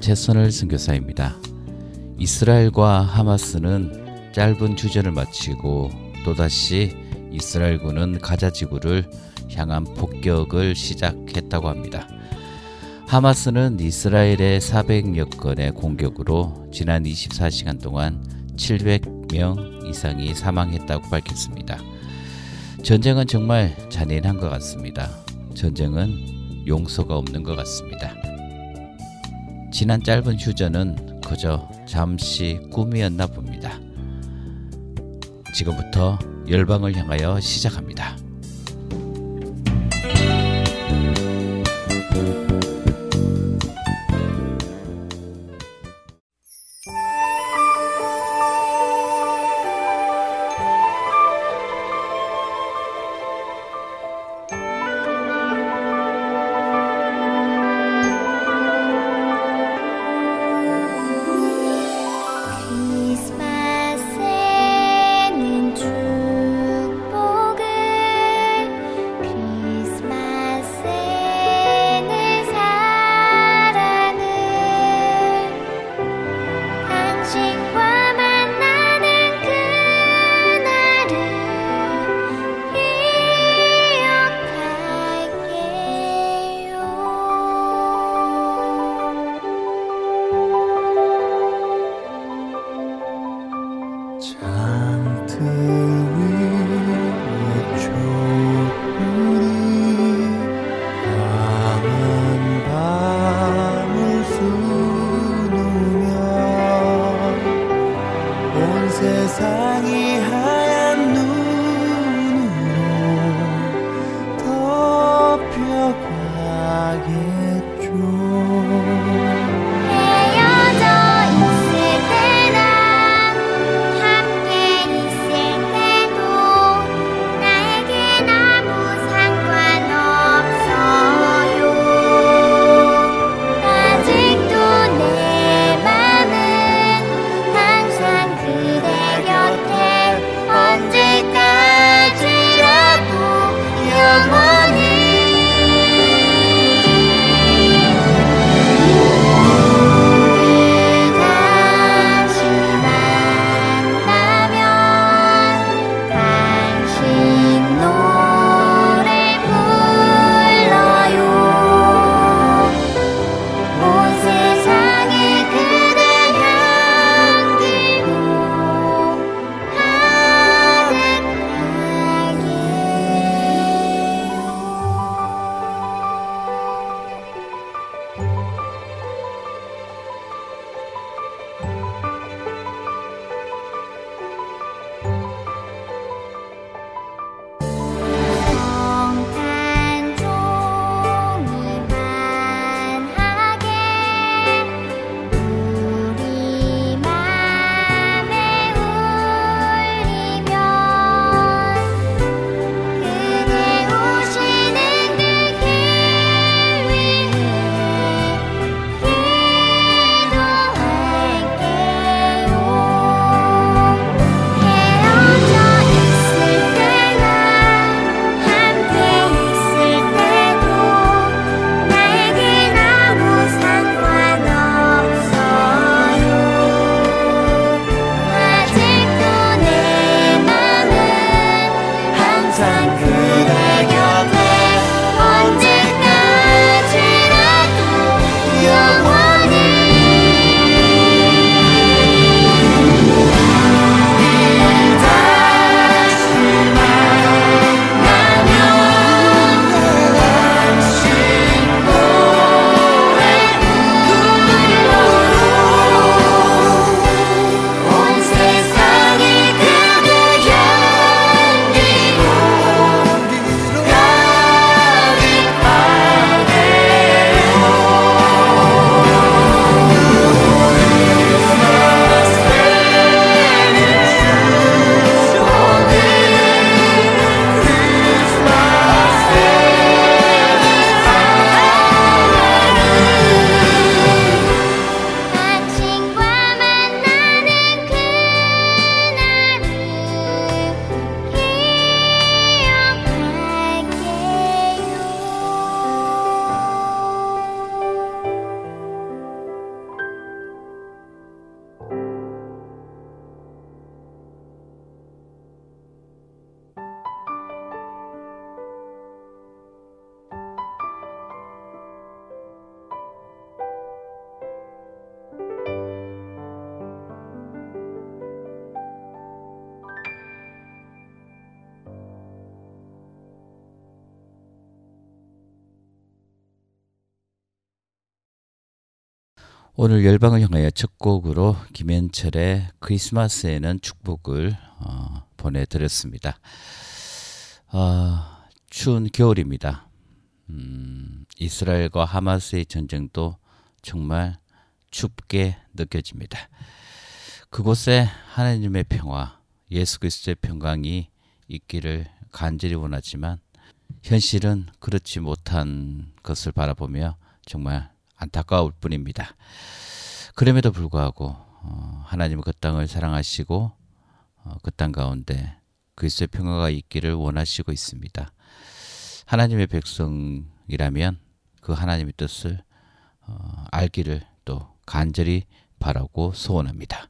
최선을 선교사입니다. 이스라엘과 하마스는 짧은 주전을 마치고 또다시 이스라엘군은 가자 지구를 향한 폭격을 시작했다고 합니다. 하마스는 이스라엘의 400여 건의 공격으로 지난 24시간 동안 700명 이상이 사망했다고 밝혔습니다. 전쟁은 정말 잔인한 것 같습니다. 전쟁은 용서가 없는 것 같습니다. 지난 짧은 휴전은 그저 잠시 꿈이었나 봅니다. 지금부터 열방을 향하여 시작합니다. 오늘 열방을 향하여 첫 곡으로 김현철의 크리스마스에는 축복을 어, 보내드렸습니다. 어, 추운 겨울입니다. 음, 이스라엘과 하마스의 전쟁도 정말 춥게 느껴집니다. 그곳에 하나님의 평화, 예수 그리스도의 평강이 있기를 간절히 원하지만 현실은 그렇지 못한 것을 바라보며 정말 안타까울 뿐입니다. 그럼에도 불구하고 어, 하나님은 그 땅을 사랑하시고 어, 그땅 가운데 그리스도의 평화가 있기를 원하시고 있습니다. 하나님의 백성이라면 그 하나님의 뜻을 어, 알기를 또 간절히 바라고 소원합니다.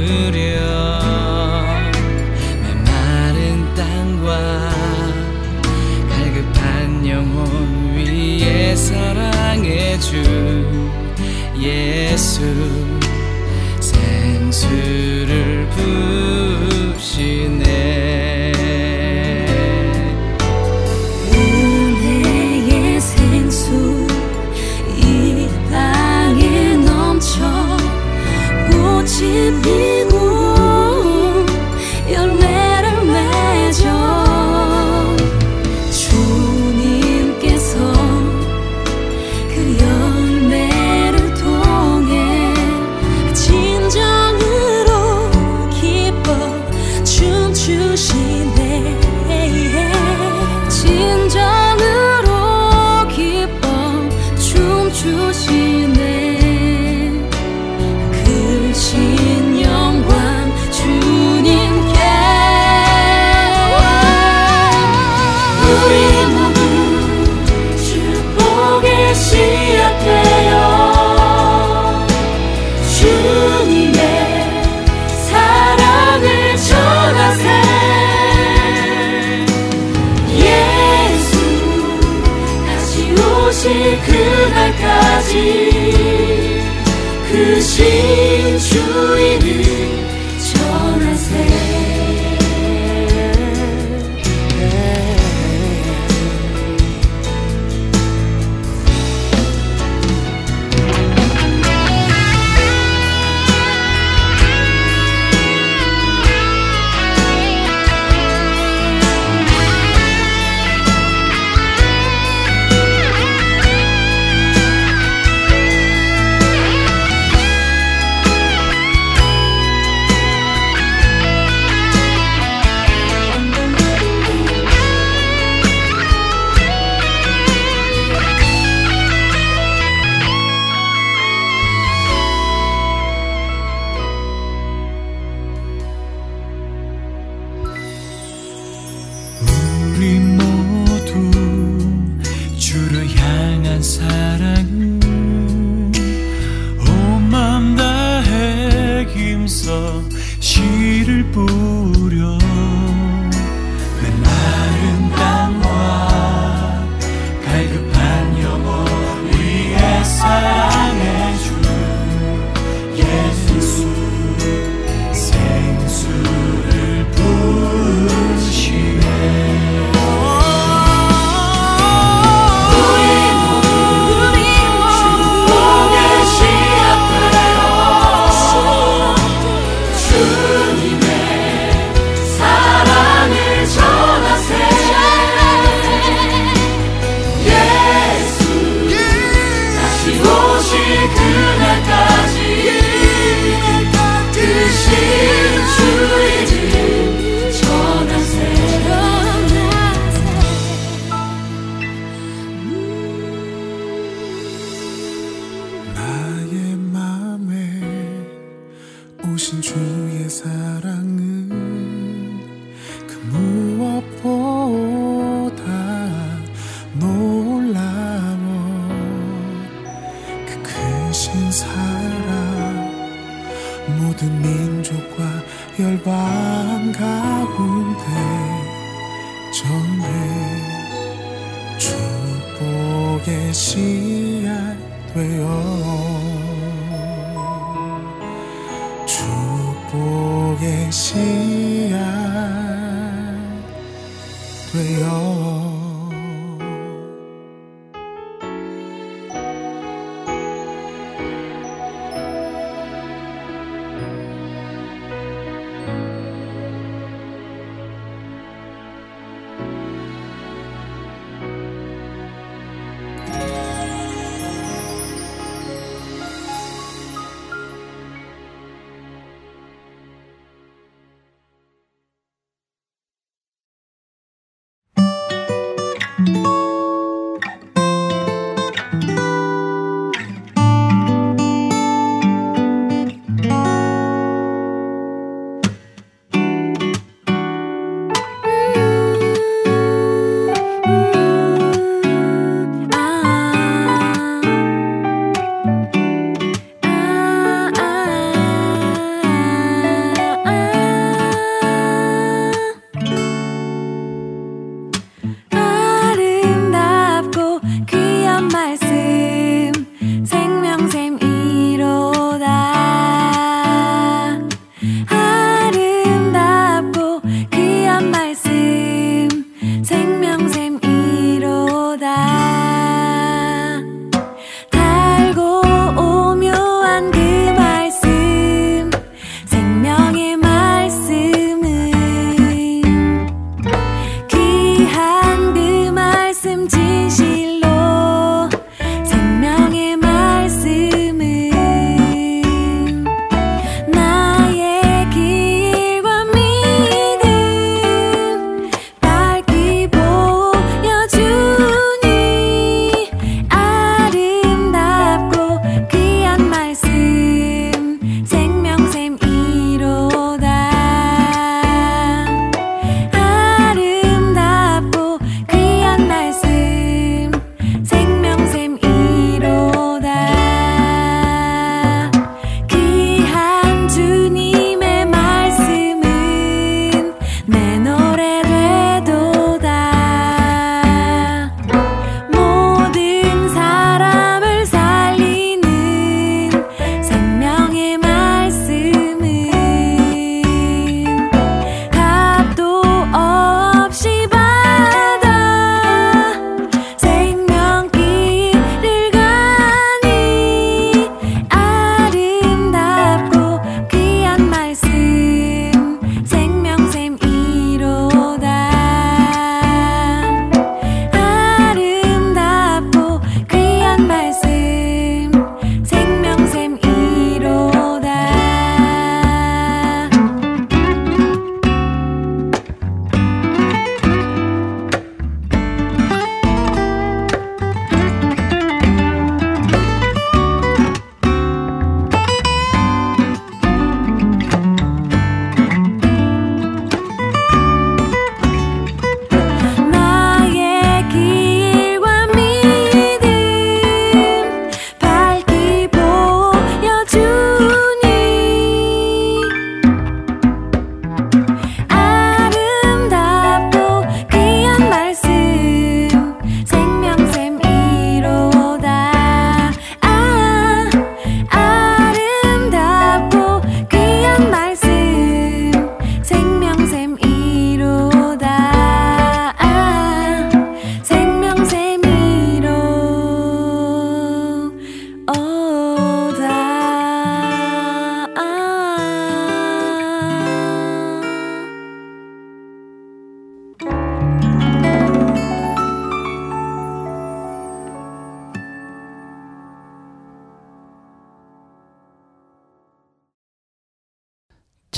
그려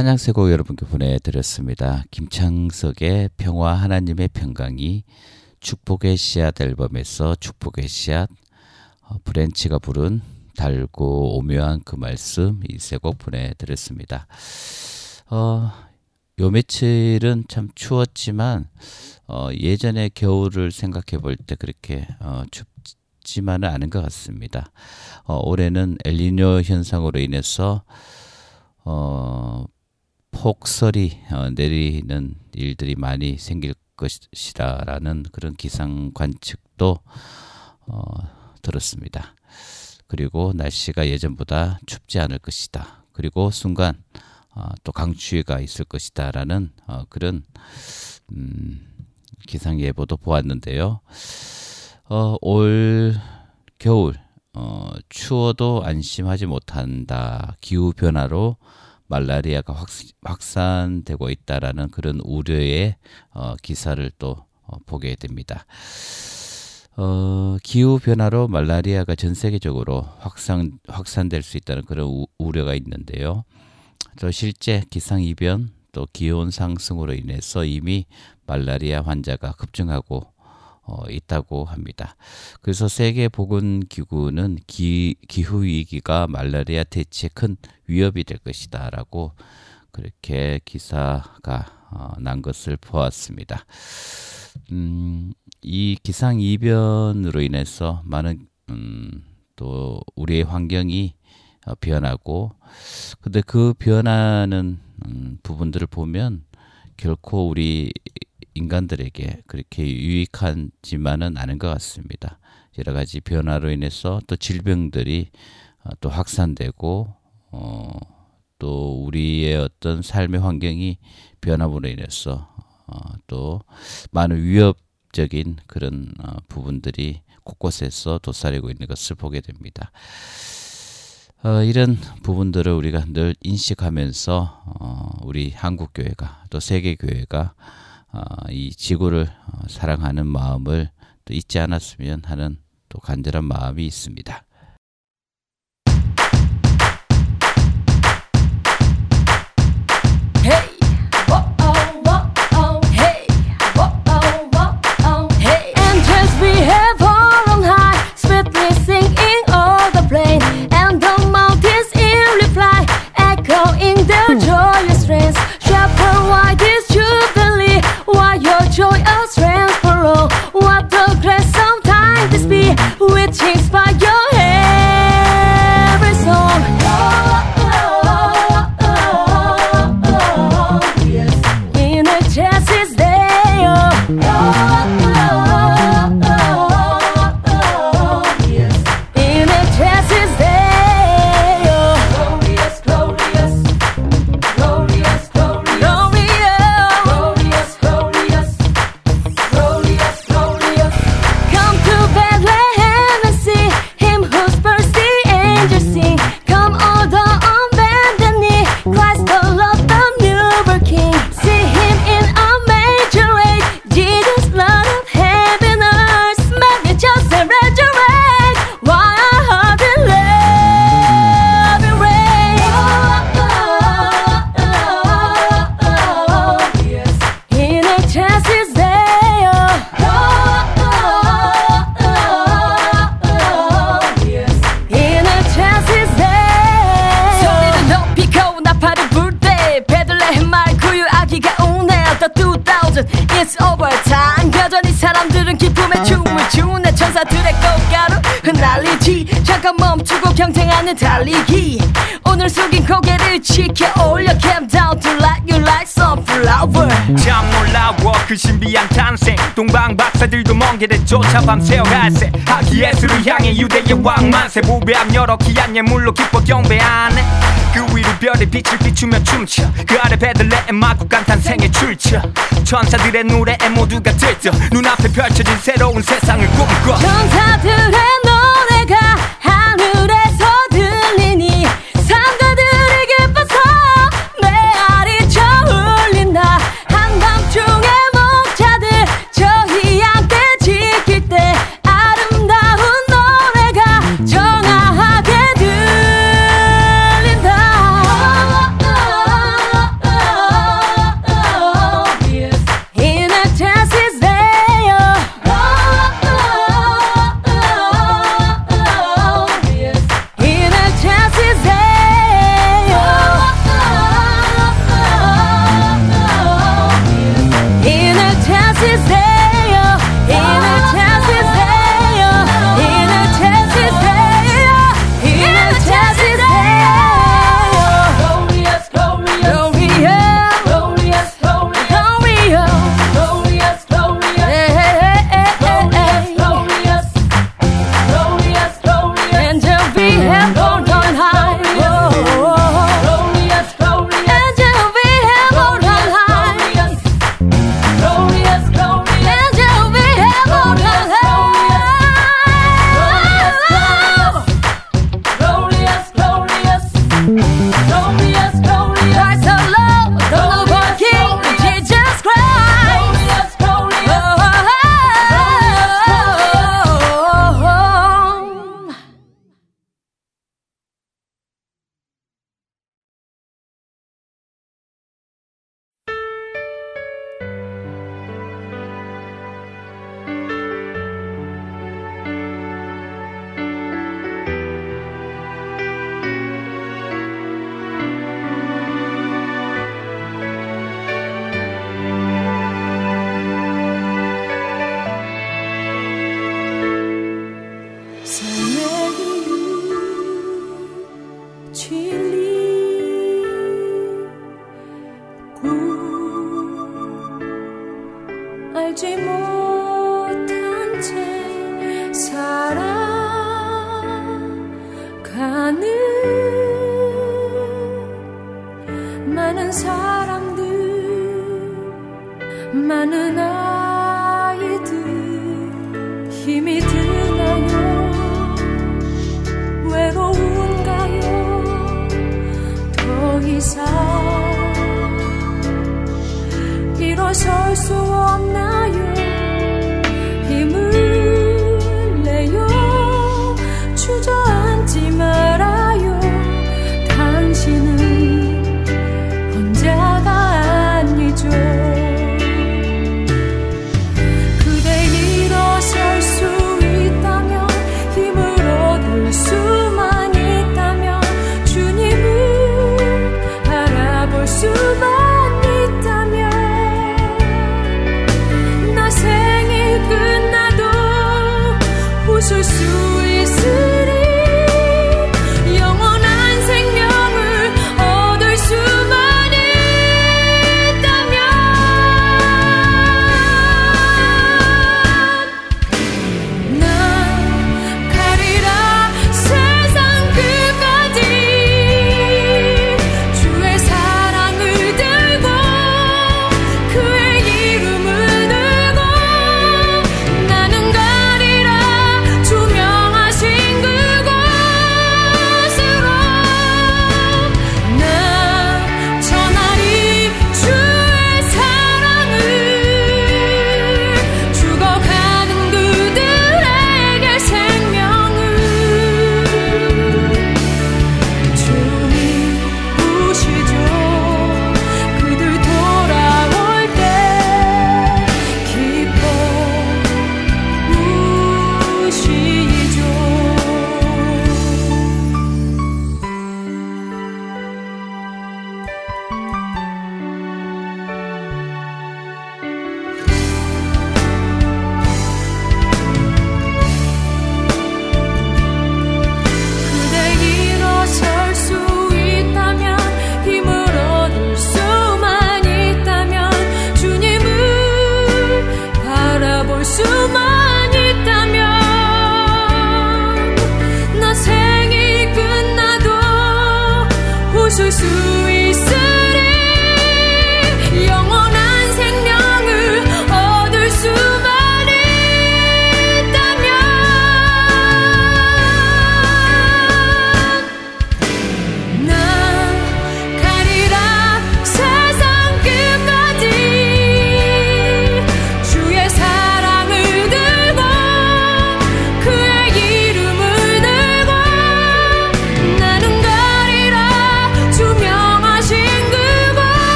찬양 세 곡 여러분께 보내드렸습니다. 김창석의 평화 하나님의 평강이 축복의 씨앗 앨범에서 축복의 씨앗 어, 브랜치가 부른 달고 오묘한 그 말씀 이 세 곡 보내드렸습니다. 어, 요 며칠은 참 추웠지만 어, 예전에 겨울을 생각해 볼 때 그렇게 어, 춥지만은 않은 것 같습니다. 어, 올해는 엘리뇨 현상으로 인해서 어, 폭설이 어, 내리는 일들이 많이 생길 것이라라는 그런 기상 관측도 어, 들었습니다. 그리고 날씨가 예전보다 춥지 않을 것이다. 그리고 순간 어, 또 강추위가 있을 것이다라는 어, 그런 음, 기상 예보도 보았는데요. 어, 올 겨울 어, 추워도 안심하지 못한다. 기후 변화로 말라리아가 확, 확산되고 있다라는 그런 우려의 어, 기사를 또 어, 보게 됩니다. 어, 기후 변화로 말라리아가 전 세계적으로 확산 확산될 수 있다는 그런 우, 우려가 있는데요. 또 실제 기상 이변 또 기온 상승으로 인해서 이미 말라리아 환자가 급증하고 어, 있다고 합니다. 그래서 세계 보건 기구는 기, 기후 위기가 말라리아 대치에 큰 위협이 될 것이다 라고 그렇게 기사가 어, 난 것을 보았습니다. 음, 이 기상 이변으로 인해서 많은 음, 또 우리의 환경이 어, 변하고 근데 그 변하는 음, 부분들을 보면 결코 우리 인간들에게 그렇게 유익하지만은 않은 것 같습니다. 여러 가지 변화로 인해서 또 질병들이 어, 또 확산되고 어, 또 우리의 어떤 삶의 환경이 변함으로 인해서 어, 또 많은 위협적인 그런 어, 부분들이 곳곳에서 도사리고 있는 것을 보게 됩니다. 어, 이런 부분들을 우리가 늘 인식하면서 어, 우리 한국 교회가 또 세계 교회가 어, 이 지구를 어, 사랑하는 마음을 또 잊지 않았으면 하는 또 간절한 마음이 있습니다. 길을 쫓아 밤새워 갈새 하기 예술을 향해 유대의 왕만세. 무배함 여러 기한 예물로 기뻐 경배하네. 그 위로 별의 빛을 비추며 춤춰. 그 아래 베들레헴 마구 간 탄생의 출처. 천사들의 노래에 모두가 들떠. 눈앞에 펼쳐진 새로운 세상을 꿈꿔. 천사들의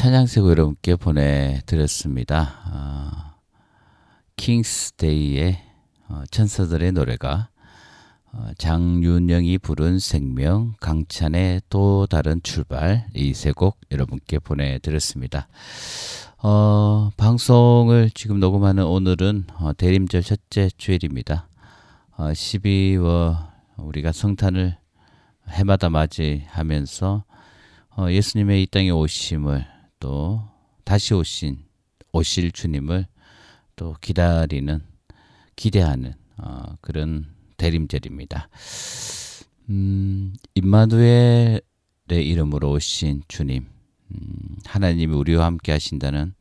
찬양색 여러분께 보내드렸습니다. 아, 킹스데이의 어, 천사들의 노래가 어, 장윤영이 부른 생명, 강찬의 또 다른 출발 이 세 곡 여러분께 보내드렸습니다. 어, 방송을 지금 녹음하는 오늘은 어, 대림절 첫째 주일입니다. 어, 12월 우리가 성탄을 해마다 맞이하면서 어, 예수님의 이 땅에 오심을 또 다시 오신 오실 주님을 또 기다리는 기대하는 어, 그런 대림절입니다. 음, 임마누엘의 이름으로 오신 주님, 음, 하나님이 우리와 함께 하신다는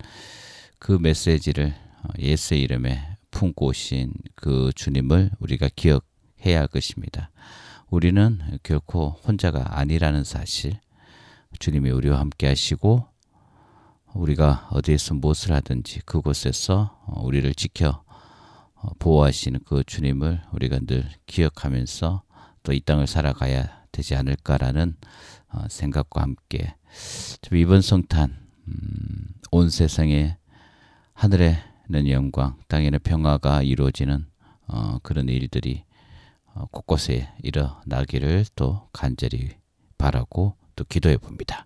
그 메시지를 어, 예수의 이름에 품고 오신 그 주님을 우리가 기억해야 할 것입니다. 우리는 결코 혼자가 아니라는 사실, 주님이 우리와 함께 하시고 우리가 어디에서 무엇을 하든지 그곳에서 어, 우리를 지켜 어, 보호하시는 그 주님을 우리가 늘 기억하면서 또 이 땅을 살아가야 되지 않을까라는 어, 생각과 함께 이번 성탄 음, 온 세상에 하늘에는 영광, 땅에는 평화가 이루어지는 그런 일들이 곳곳에 일어나기를 또 간절히 바라고 또 기도해 봅니다.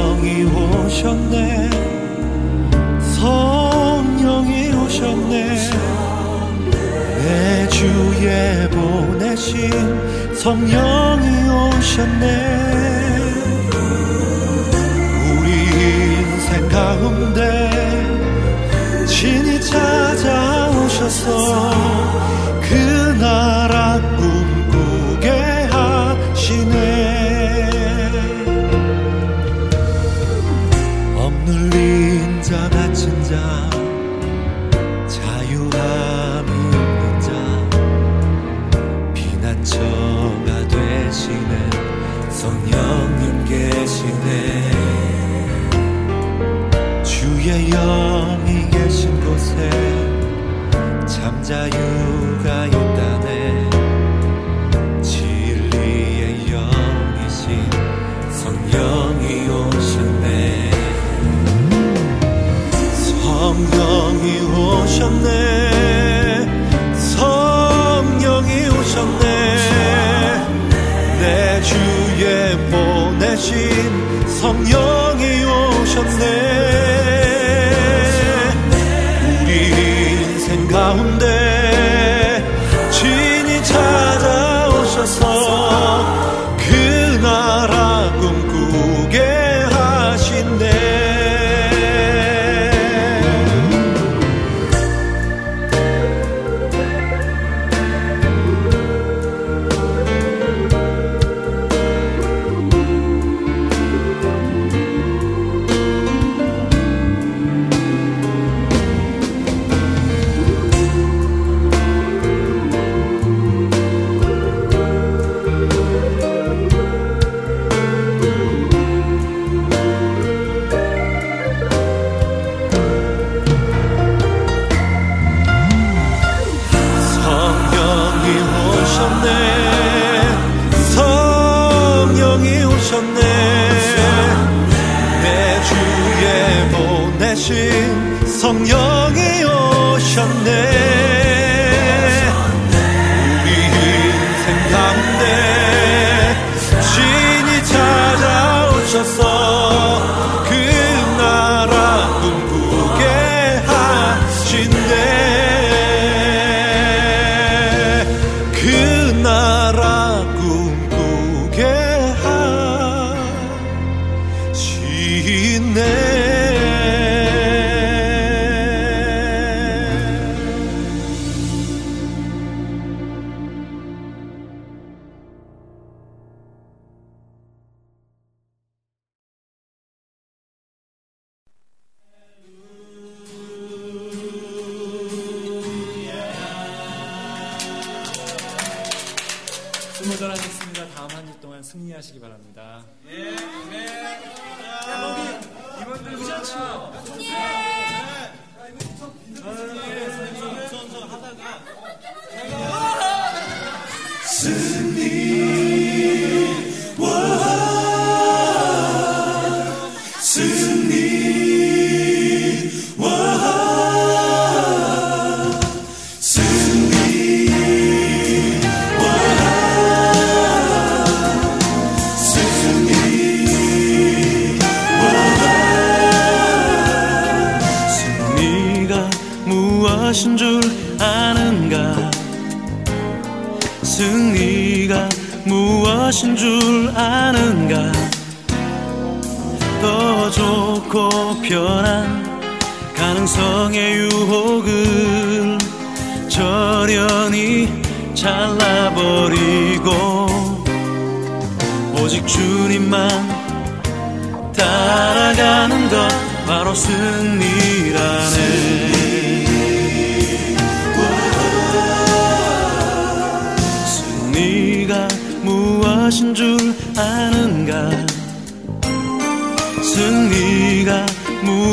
이 오셨네. 성령이 오셨네. 내 주에 보내신 성령이 오셨네. 우리 인생 가운데 친히 찾아오셔서 desire 가능성의 유혹을 저련히 잘라버리고 오직 주님만 따라가는 것 바로 승리라네. 승리가 무엇인 줄 아는가? 승리.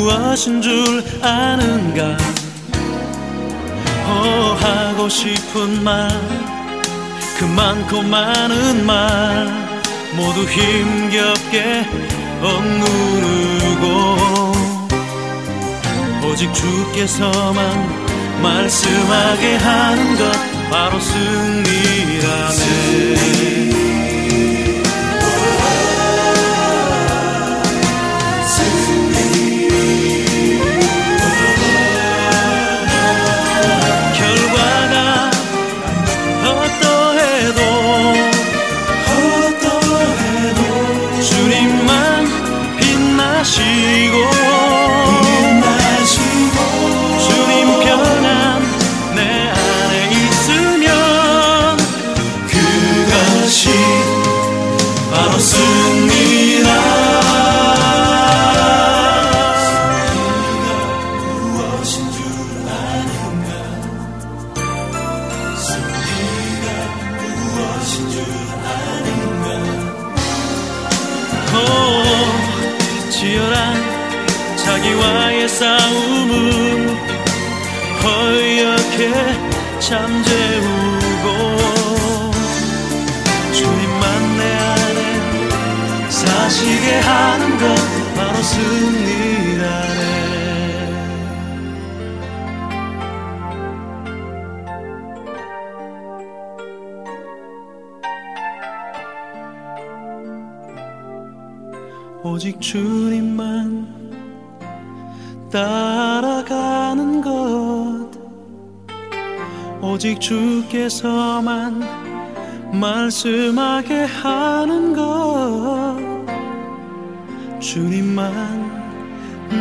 무엇인 줄 아는가? 오, 하고 싶은 말 그만큼 많은 말 모두 힘겹게 억누르고 오직 주께서만 말씀하게 하는 것 바로 승리라네. 사시게 하는 것 바로 승리라네. 오직 주님만 따라가는 것. 오직 주께서만 말씀하게 하는 것 주님만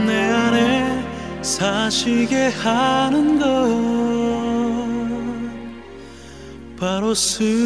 내 안에 사시게 하는 것. 바로 승리라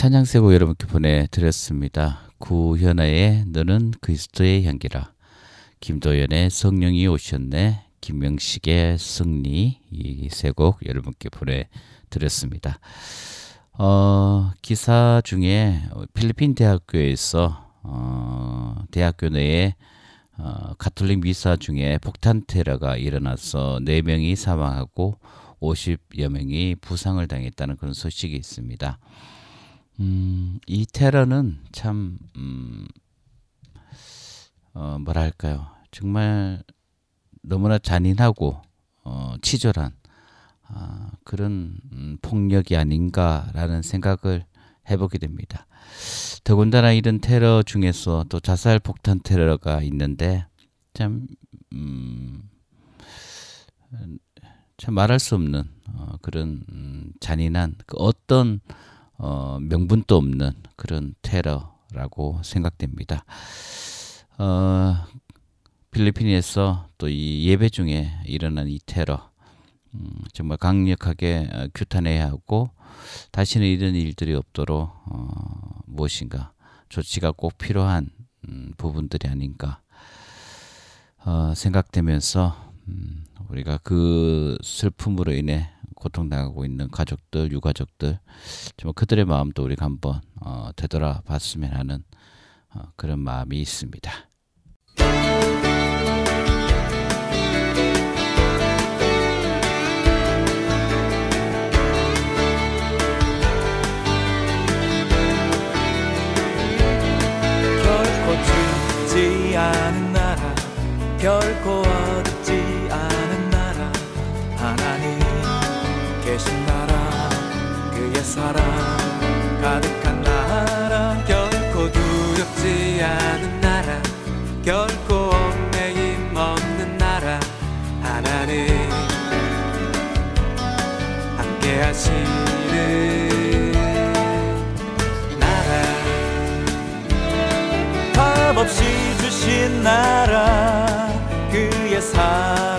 찬양세고 여러분께 보내드렸습니다. 구현아의 너는 그리스도의 향기라 김도연의 성령이 오셨네 김명식의 승리 이 세 곡 여러분께 보내드렸습니다. 어, 기사 중에 필리핀 대학교에서 어, 대학교 내에 어, 가톨릭 미사 중에 폭탄 테러가 일어나서 4명이 사망하고 50여 명이 부상을 당했다는 그런 소식이 있습니다. 음, 이 테러는 참, 음, 어, 뭐랄까요. 정말 너무나 잔인하고, 어, 치졸한, 아, 그런 음, 폭력이 아닌가라는 생각을 해보게 됩니다. 더군다나 이런 테러 중에서 또 자살 폭탄 테러가 있는데, 참, 음, 참 말할 수 없는 어, 그런 음, 잔인한 그 어떤 어, 명분도 없는 그런 테러라고 생각됩니다. 어, 필리핀에서 또 이 예배 중에 일어난 이 테러 음, 정말 강력하게 어, 규탄해야 하고 다시는 이런 일들이 없도록 어, 무엇인가 조치가 꼭 필요한 음, 부분들이 아닌가 어, 생각되면서 음, 우리가 그 슬픔으로 인해 고통당하고 있는 가족들, 유가족들, 정말 그들의 마음도 우리가 한번 어, 되돌아 봤으면 하는 어, 그런 마음이 있습니다. 결코 죽지 않은 나라 결코 어 계신 나라 그의 사랑 가득한 나라 결코 두렵지 않은 나라 결코 얽매임 없는 나라 하나님. 함께 하시는 나라. 값없이 주신 나라 그의 사랑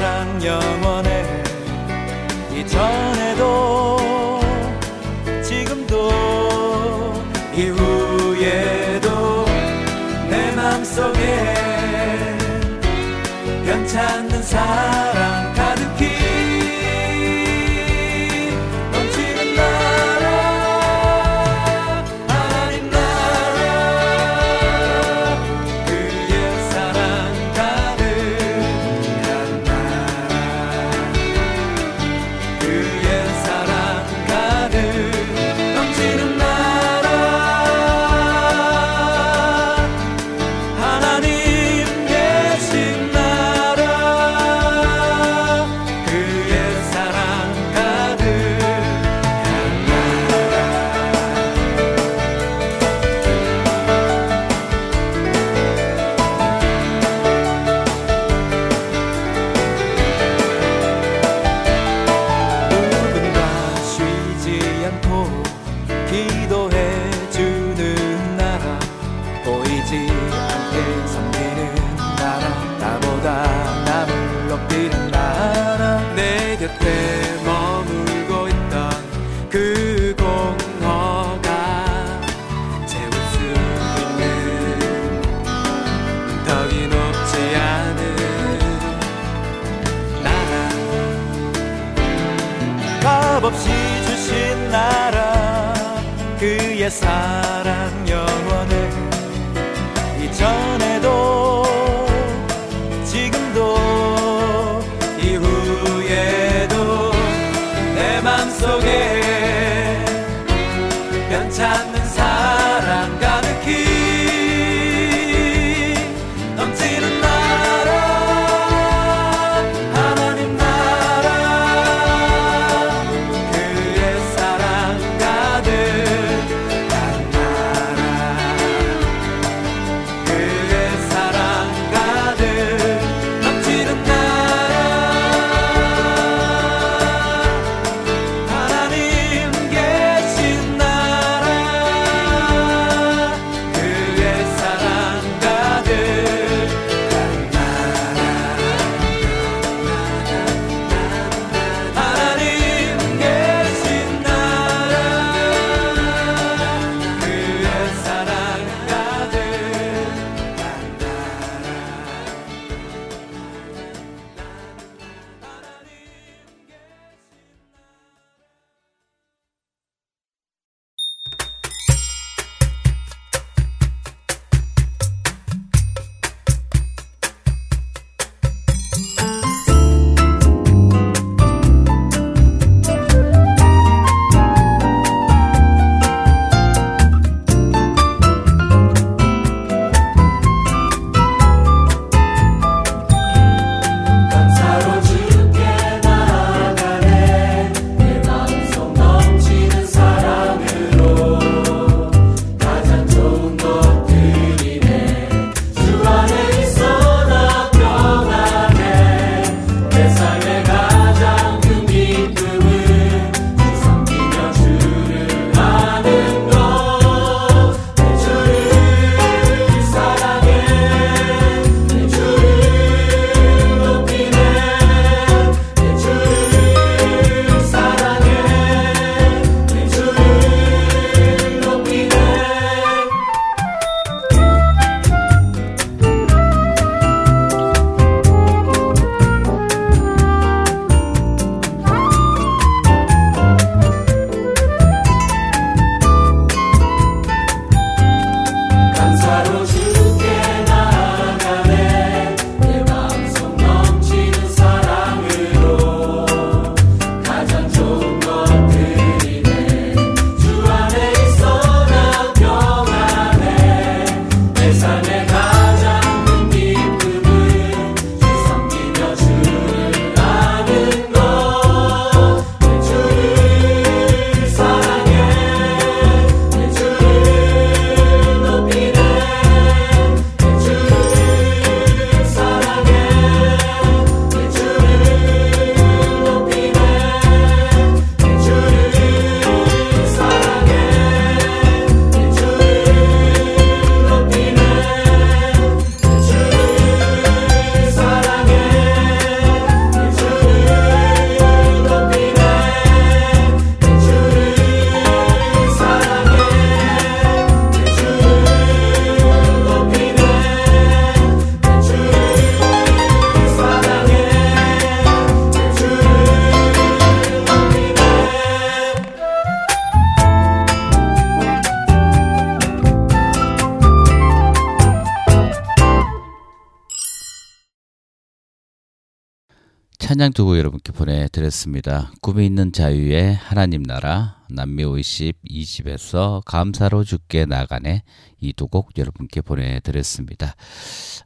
찬양 두곡 여러분께 보내드렸습니다. 꿈이 있는 자유의 하나님 나라 남미 50 2집에서 감사로 죽게 나가네 이 두 곡 여러분께 보내드렸습니다.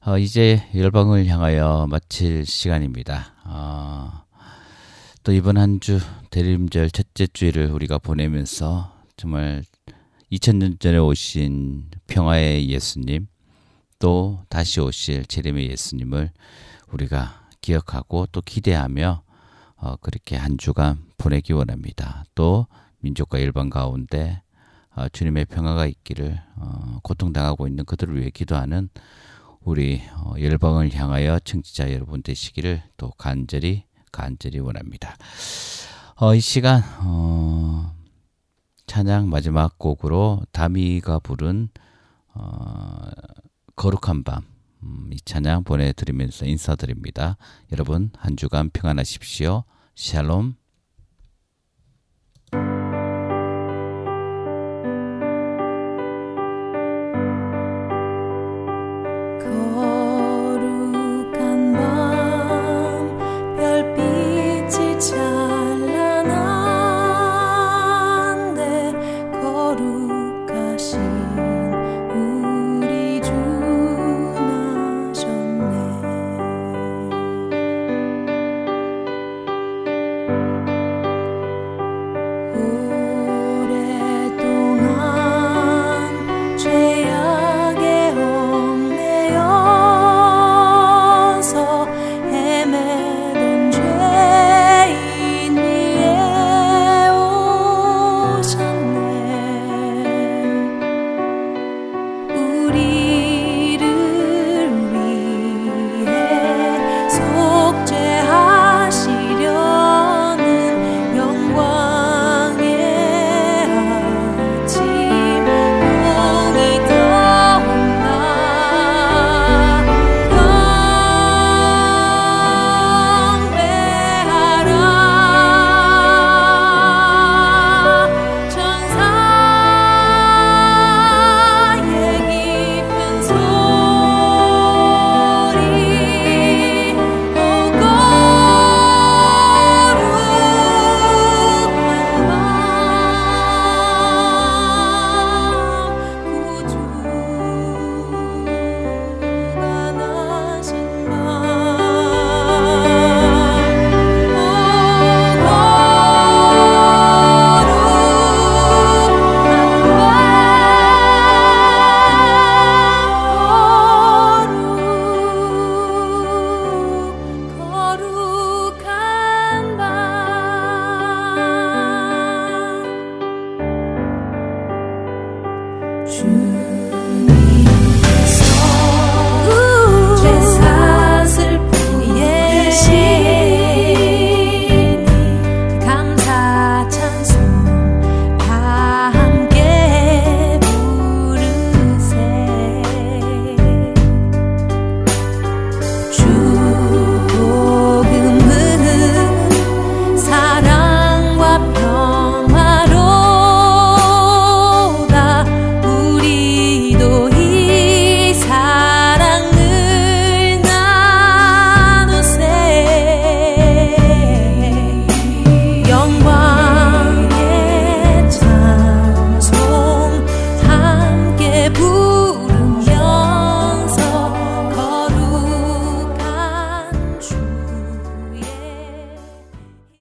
어, 이제 열방을 향하여 마칠 시간입니다. 어, 또 이번 한 주 대림절 첫째 주일을 우리가 보내면서 정말 2000년 전에 오신 평화의 예수님 또 다시 오실 재림의 예수님을 우리가 기억하고 또 기대하며 어, 그렇게 한 주간 보내기 원합니다. 또 민족과 일반 가운데 어, 주님의 평화가 있기를 어, 고통당하고 있는 그들을 위해 기도하는 우리 어, 열방을 향하여 청취자 여러분 되시기를 또 간절히 간절히 원합니다. 어, 이 시간 어, 찬양 마지막 곡으로 다미가 부른 어, 거룩한 밤. 음, 이 찬양 보내드리면서 인사드립니다. 여러분 한 주간 평안하십시오. 샬롬.